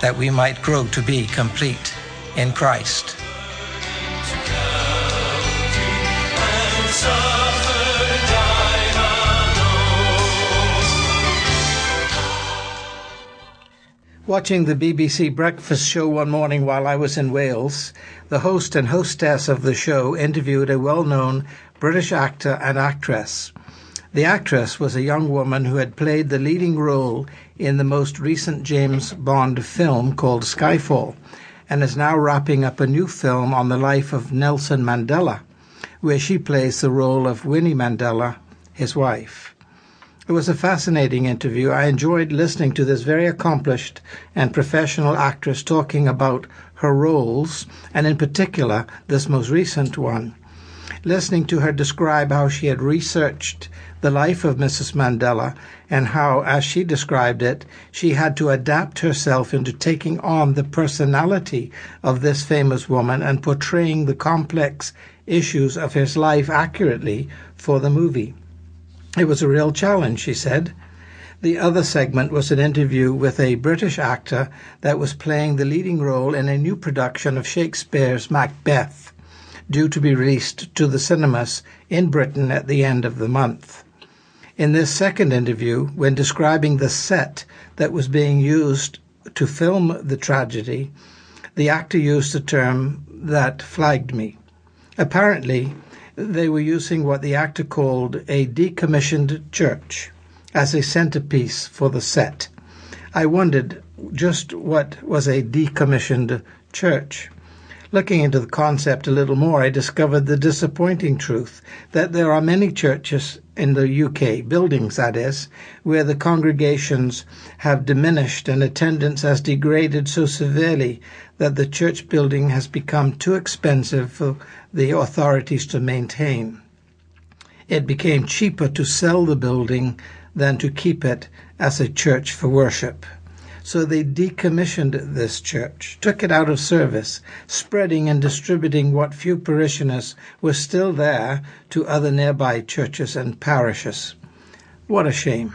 that we might grow to be complete in Christ. Watching the BBC breakfast show one morning while I was in Wales, the host and hostess of the show interviewed a well known British actor and actress. The actress was a young woman who had played the leading role in the most recent James Bond film called Skyfall and is now wrapping up a new film on the life of Nelson Mandela, where she plays the role of Winnie Mandela, his wife. It was a fascinating interview. I enjoyed listening to this very accomplished and professional actress talking about her roles, and in particular, this most recent one. Listening to her describe how she had researched the life of Mrs. Mandela and how, as she described it, she had to adapt herself into taking on the personality of this famous woman and portraying the complex issues of his life accurately for the movie. It was a real challenge, she said. The other segment was an interview with a British actor that was playing the leading role in a new production of Shakespeare's Macbeth, due to be released to the cinemas in Britain at the end of the month. In this second interview, when describing the set that was being used to film the tragedy, the actor used a term that flagged me. Apparently, they were using what the actor called a decommissioned church as a centerpiece for the set. I wondered just what was a decommissioned church. Looking into the concept a little more, I discovered the disappointing truth that there are many churches in the UK, buildings that is, where the congregations have diminished and attendance has degraded so severely that the church building has become too expensive for the authorities to maintain. It became cheaper to sell the building than to keep it as a church for worship. So they decommissioned this church, took it out of service, spreading and distributing what few parishioners were still there to other nearby churches and parishes. What a shame.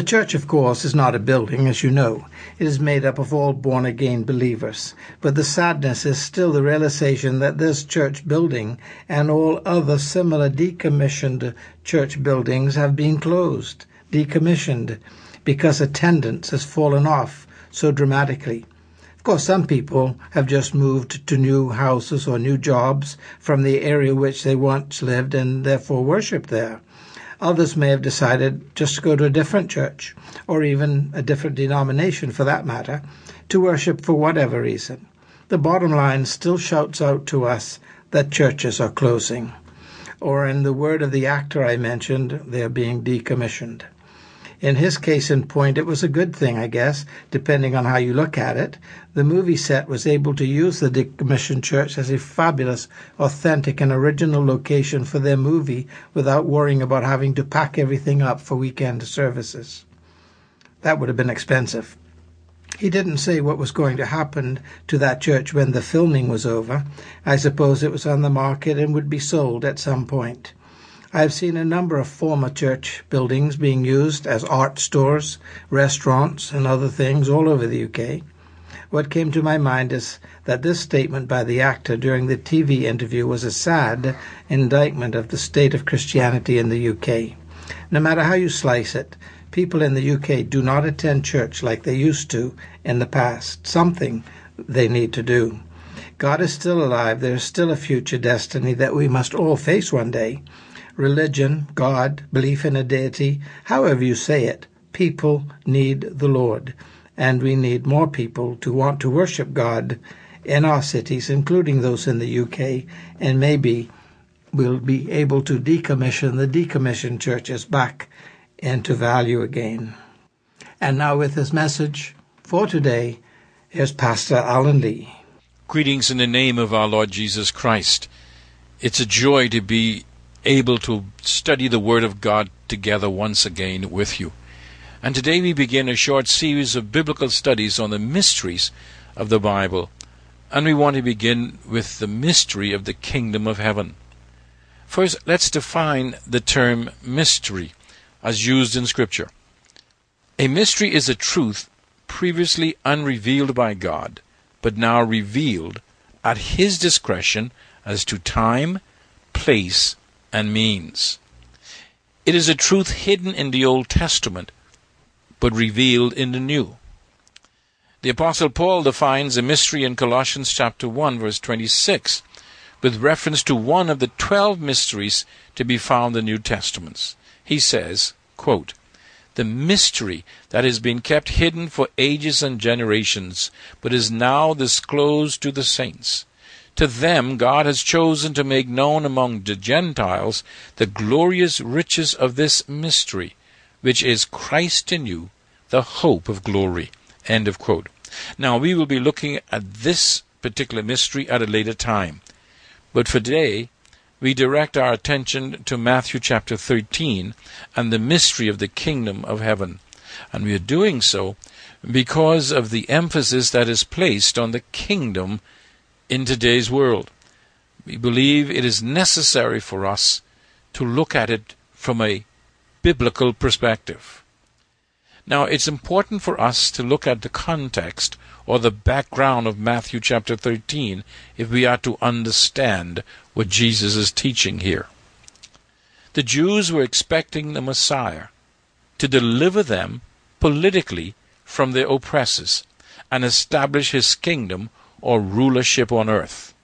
The church, of course, is not a building, as you know. It is made up of all born again believers. But the sadness is still the realization that this church building and all other similar decommissioned church buildings have been closed, decommissioned, because attendance has fallen off so dramatically. Of course, some people have just moved to new houses or new jobs from the area which they once lived and therefore worshipped there. Others may have decided just to go to a different church, or even a different denomination for that matter, to worship for whatever reason. The bottom line still shouts out to us that churches are closing. Or, in the word of the actor I mentioned, they are being decommissioned. In his case in point, it was a good thing, I guess, depending on how you look at it. The movie set was able to use the decommissioned church as a fabulous, authentic, and original location for their movie without worrying about having to pack everything up for weekend services. That would have been expensive. He didn't say what was going to happen to that church when the filming was over. I suppose it was on the market and would be sold at some point. I have seen a number of former church buildings being used as art stores, restaurants, and other things all over the UK. What came to my mind is that this statement by the actor during the TV interview was a sad indictment of the state of Christianity in the UK. No matter how you slice it, people in the UK do not attend church like they used to in the past. Something they need to do. God is still alive. There is still a future destiny that we must all face one day religion, God, belief in a deity, however you say it, people need the Lord. And we need more people to want to worship God in our cities, including those in the UK, and maybe we'll be able to decommission the decommissioned churches back into value again. And now, with his message for today, is Pastor Alan Lee. Greetings in the name of our Lord Jesus Christ. It's a joy to be able to study the Word of God together once again with you. And today we begin a short series of biblical studies on the mysteries of the Bible. And we want to begin with the mystery of the kingdom of heaven. First, let's define the term mystery as used in Scripture. A mystery is a truth previously unrevealed by God, but now revealed at His discretion as to time, place, and means. It is a truth hidden in the Old Testament, but revealed in the New. The Apostle Paul defines a mystery in Colossians chapter 1 verse 26 with reference to one of the twelve mysteries to be found in the New Testaments. He says, quote, the mystery that has been kept hidden for ages and generations, but is now disclosed to the saints. To them God has chosen to make known among the Gentiles the glorious riches of this mystery, which is Christ in you, the hope of glory. End of quote. Now we will be looking at this particular mystery at a later time. But for today, we direct our attention to Matthew chapter 13 and the mystery of the kingdom of heaven. And we are doing so because of the emphasis that is placed on the kingdom in today's world. We believe it is necessary for us to look at it from a biblical perspective. Now, it's important for us to look at the context or the background of Matthew chapter 13 if we are to understand what Jesus is teaching here. The Jews were expecting the Messiah to deliver them politically from their oppressors and establish his kingdom or rulership on earth.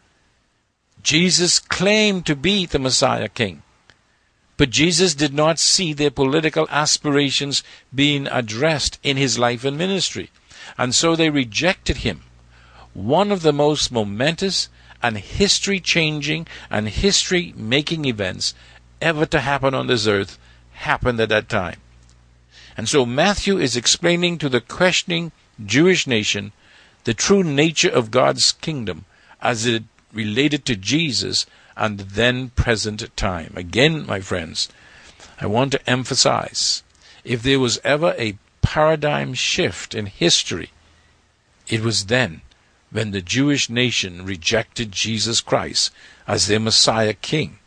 Jesus claimed to be the Messiah King, but Jesus did not see their political aspirations being addressed in his life and ministry, and so they rejected him. One of the most momentous and history changing and history making events ever to happen on this earth happened at that time. And so Matthew is explaining to the questioning Jewish nation the true nature of God's kingdom as it related to Jesus and the then present time. Again, my friends, I want to emphasize if there was ever a paradigm shift in history, it was then when the Jewish nation rejected Jesus Christ as their Messiah King,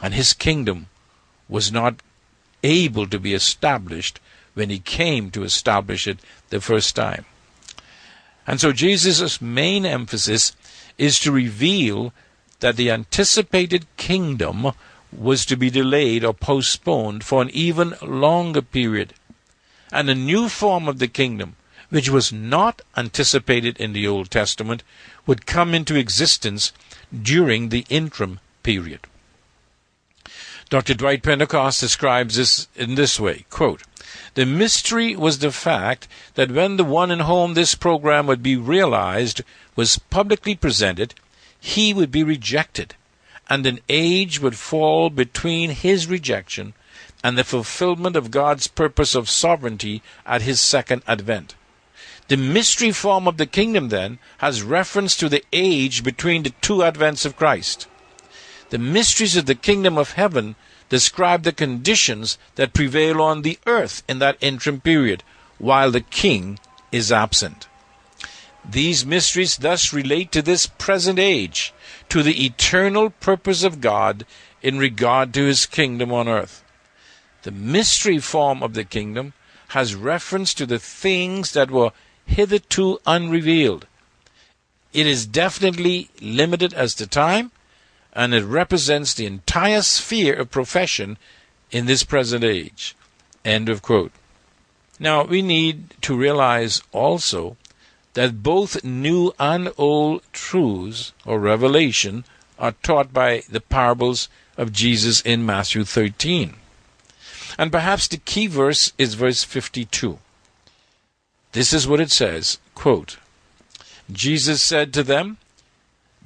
and his kingdom was not able to be established when he came to establish it the first time. And so Jesus' main emphasis is to reveal that the anticipated kingdom was to be delayed or postponed for an even longer period. And a new form of the kingdom, which was not anticipated in the Old Testament, would come into existence during the interim period. Dr. Dwight Pentecost describes this in this way quote, The mystery was the fact that when the one in whom this program would be realized was publicly presented, he would be rejected, and an age would fall between his rejection and the fulfillment of God's purpose of sovereignty at his second advent. The mystery form of the kingdom, then, has reference to the age between the two advents of Christ. The mysteries of the kingdom of heaven describe the conditions that prevail on the earth in that interim period, while the king is absent. These mysteries thus relate to this present age, to the eternal purpose of God in regard to his kingdom on earth. The mystery form of the kingdom has reference to the things that were hitherto unrevealed. It is definitely limited as to time, and it represents the entire sphere of profession in this present age. End of quote. Now, we need to realize also that both new and old truths or revelation are taught by the parables of Jesus in Matthew 13. And perhaps the key verse is verse 52. This is what it says quote, Jesus said to them,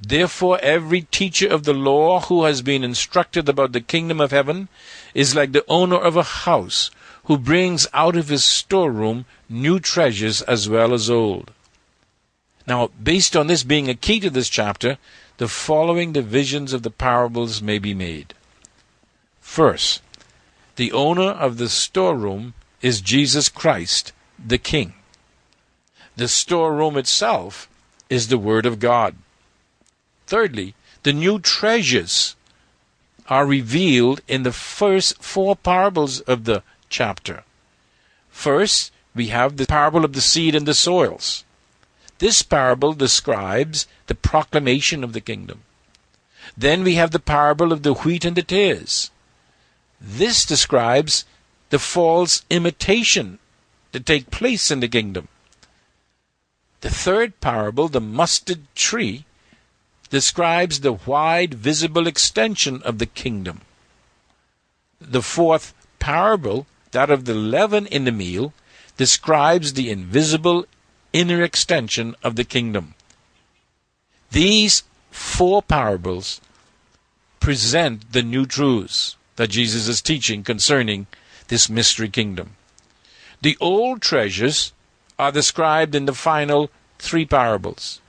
Therefore, every teacher of the law who has been instructed about the kingdom of heaven is like the owner of a house who brings out of his storeroom new treasures as well as old. Now, based on this being a key to this chapter, the following divisions of the parables may be made. First, the owner of the storeroom is Jesus Christ, the King. The storeroom itself is the Word of God. Thirdly, the new treasures are revealed in the first four parables of the chapter. First, we have the parable of the seed and the soils. This parable describes the proclamation of the kingdom. Then we have the parable of the wheat and the tares. This describes the false imitation that take place in the kingdom. The third parable, the mustard tree, describes the wide visible extension of the kingdom. The fourth parable, that of the leaven in the meal, describes the invisible inner extension of the kingdom. These four parables present the new truths that Jesus is teaching concerning this mystery kingdom. The old treasures are described in the final three parables.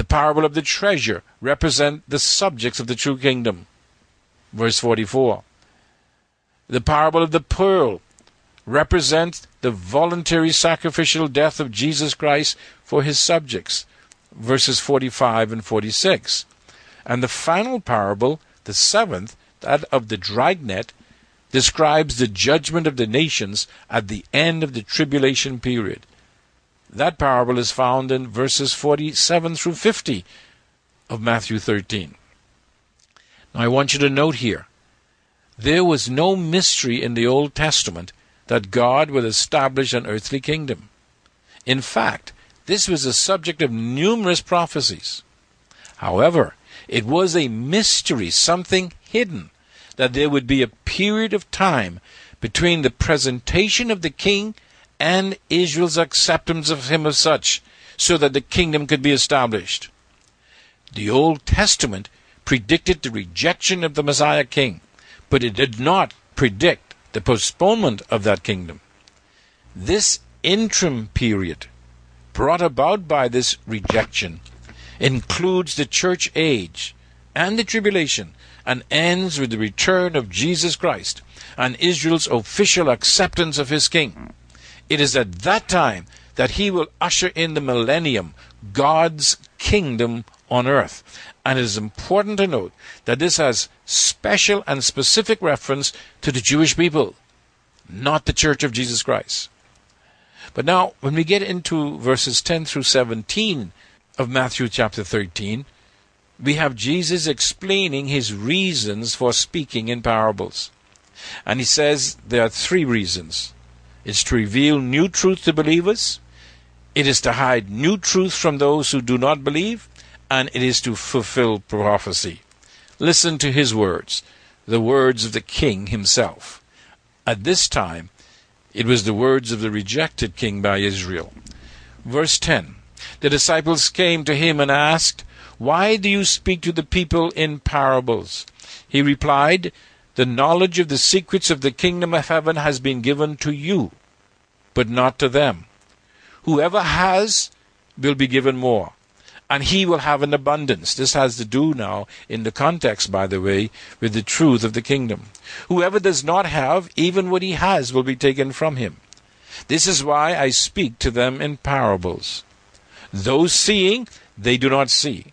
The parable of the treasure represent the subjects of the true kingdom. Verse 44. The parable of the pearl represents the voluntary sacrificial death of Jesus Christ for his subjects. Verses 45 and 46. And the final parable, the seventh, that of the dragnet, describes the judgment of the nations at the end of the tribulation period. That parable is found in verses 47 through 50 of Matthew 13. Now I want you to note here there was no mystery in the Old Testament that God would establish an earthly kingdom. In fact, this was the subject of numerous prophecies. However, it was a mystery, something hidden, that there would be a period of time between the presentation of the king and Israel's acceptance of him as such, so that the kingdom could be established. The Old Testament predicted the rejection of the Messiah king, but it did not predict the postponement of that kingdom. This interim period, brought about by this rejection, includes the church age and the tribulation and ends with the return of Jesus Christ and Israel's official acceptance of his king. It is at that time that he will usher in the millennium, God's kingdom on earth. And it is important to note that this has special and specific reference to the Jewish people. not the church of Jesus Christ. But now, when we get into verses 10 through 17 of Matthew chapter 13, we have Jesus explaining his reasons for speaking in parables. And he says there are three reasons it's to reveal new truth to believers, it is to hide new truth from those who do not believe, and it is to fulfill prophecy. Listen to his words, the words of the king himself. At this time, it was the words of the rejected king by Israel. Verse 10 The disciples came to him and asked, Why do you speak to the people in parables? He replied, The knowledge of the secrets of the kingdom of heaven has been given to you, but not to them. Whoever has will be given more and he will have an abundance. This has to do now, in the context, by the way, with the truth of the kingdom. Whoever does not have, even what he has will be taken from him. This is why I speak to them in parables. Those seeing, they do not see.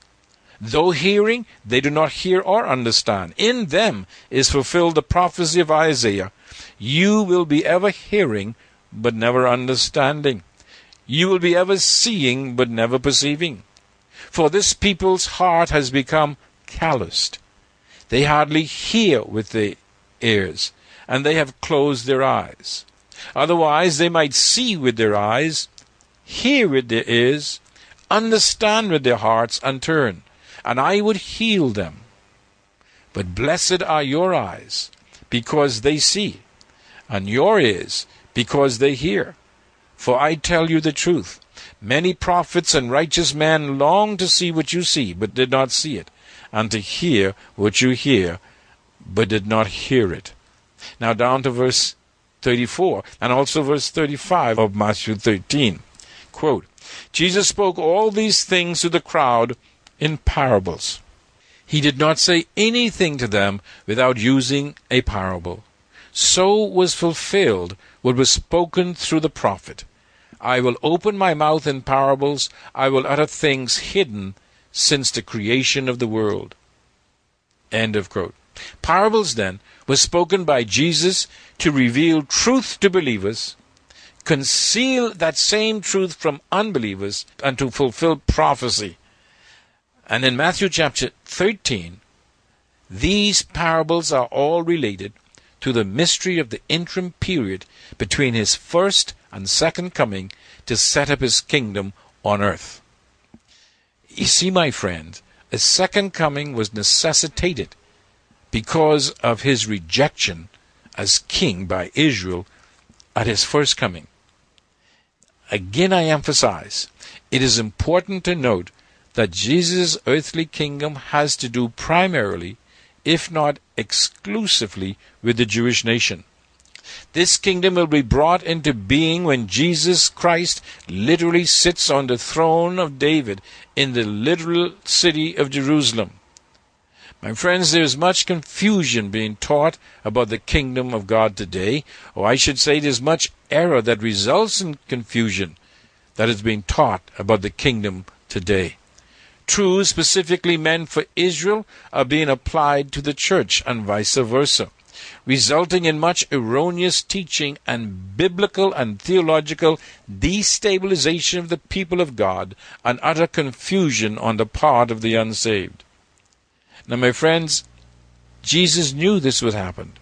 Though hearing, they do not hear or understand. In them is fulfilled the prophecy of Isaiah. You will be ever hearing, but never understanding. You will be ever seeing, but never perceiving. For this people's heart has become calloused. They hardly hear with their ears, and they have closed their eyes. Otherwise, they might see with their eyes, hear with their ears, understand with their hearts, and turn, and I would heal them. But blessed are your eyes, because they see, and your ears, because they hear. For I tell you the truth Many prophets and righteous men longed to see what you see, but did not see it, and to hear what you hear, but did not hear it. Now down to verse 34, and also verse 35 of Matthew 13. Quote, Jesus spoke all these things to the crowd in parables. He did not say anything to them without using a parable. So was fulfilled what was spoken through the prophet. I will open my mouth in parables, I will utter things hidden since the creation of the world. End of quote. Parables, then, were spoken by Jesus to reveal truth to believers, conceal that same truth from unbelievers, and to fulfill prophecy. And in Matthew chapter 13, these parables are all related to the mystery of the interim period between his first and second coming to set up his kingdom on earth. You see, my friend, a second coming was necessitated because of his rejection as king by Israel at his first coming. Again, I emphasize, it is important to note that Jesus' earthly kingdom has to do primarily, if not exclusively, with the Jewish nation. This kingdom will be brought into being when Jesus Christ literally sits on the throne of David in the literal city of Jerusalem. My friends, there is much confusion being taught about the kingdom of God today, or I should say, there's much error that results in confusion that is being taught about the kingdom today. Truths specifically meant for Israel are being applied to the church and vice versa resulting in much erroneous teaching and biblical and theological destabilization of the people of God and utter confusion on the part of the unsaved. Now, my friends, Jesus knew this would happen.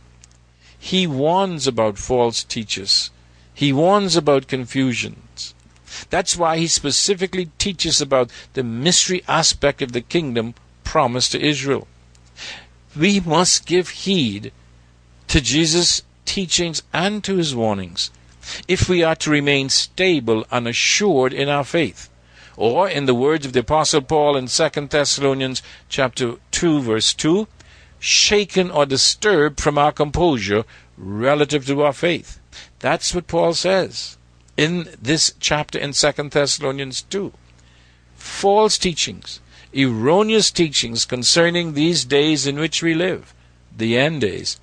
He warns about false teachers. He warns about confusions. That's why he specifically teaches about the mystery aspect of the kingdom promised to Israel. We must give heed to Jesus' teachings and to his warnings if we are to remain stable and assured in our faith. Or, in the words of the Apostle Paul in 2 Thessalonians chapter 2, verse 2, shaken or disturbed from our composure relative to our faith. That's what Paul says in this chapter in 2 Thessalonians 2. False teachings, erroneous teachings concerning these days in which we live, the end days,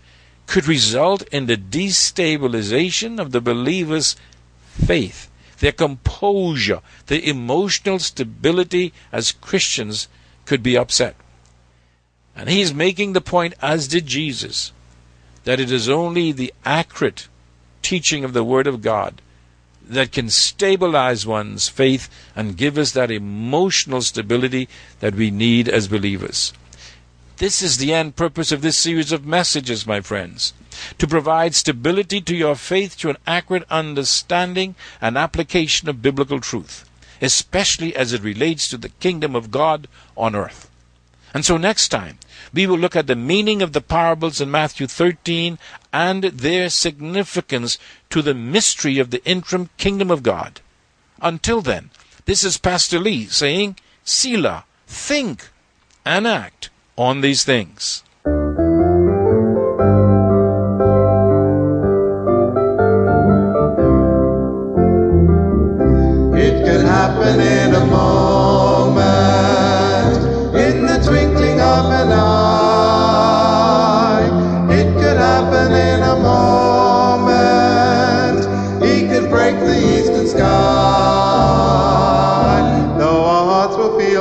could result in the destabilization of the believer's faith, their composure, their emotional stability as Christians could be upset. And he's making the point, as did Jesus, that it is only the accurate teaching of the Word of God that can stabilize one's faith and give us that emotional stability that we need as believers. This is the end purpose of this series of messages, my friends. To provide stability to your faith through an accurate understanding and application of biblical truth, especially as it relates to the kingdom of God on earth. And so next time, we will look at the meaning of the parables in Matthew 13 and their significance to the mystery of the interim kingdom of God. Until then, this is Pastor Lee saying, Selah, think and act on these things.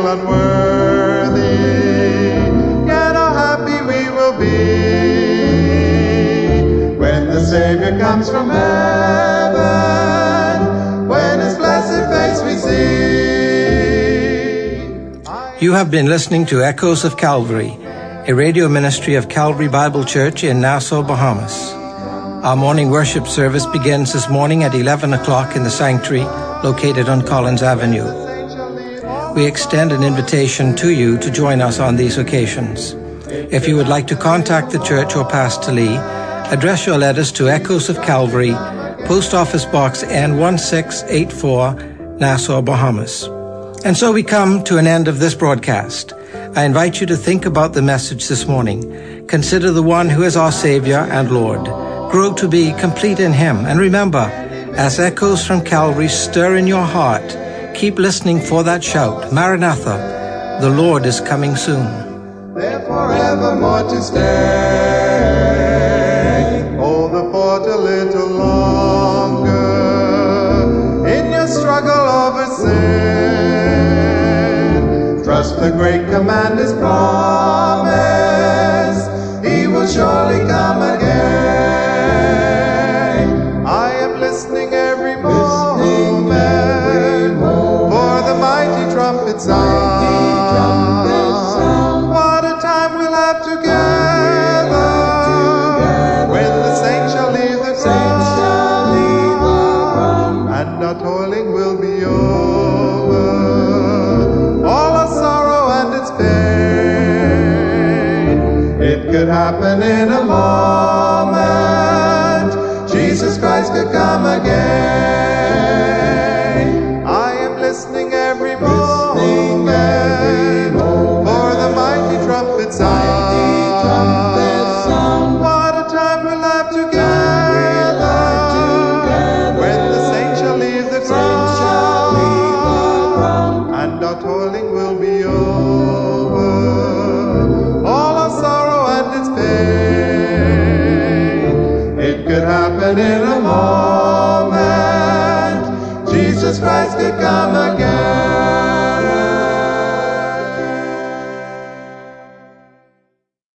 Feel unworthy, yet how happy we will be when the Savior comes from heaven, when His blessed face we see. You have been listening to Echoes of Calvary, a radio ministry of Calvary Bible Church in Nassau, Bahamas. Our morning worship service begins this morning at 11 o'clock in the sanctuary located on Collins Avenue. We extend an invitation to you to join us on these occasions. If you would like to contact the church or Pastor Lee, address your letters to Echoes of Calvary, Post Office Box N1684, Nassau, Bahamas. And so we come to an end of this broadcast. I invite you to think about the message this morning. Consider the one who is our Savior and Lord. Grow to be complete in Him. And remember, as echoes from Calvary stir in your heart, keep listening for that shout, Maranatha, the Lord is coming soon. there forevermore to stay. Hold the fort a little longer in your struggle over sin. Trust the great commander's promise, he will surely come It could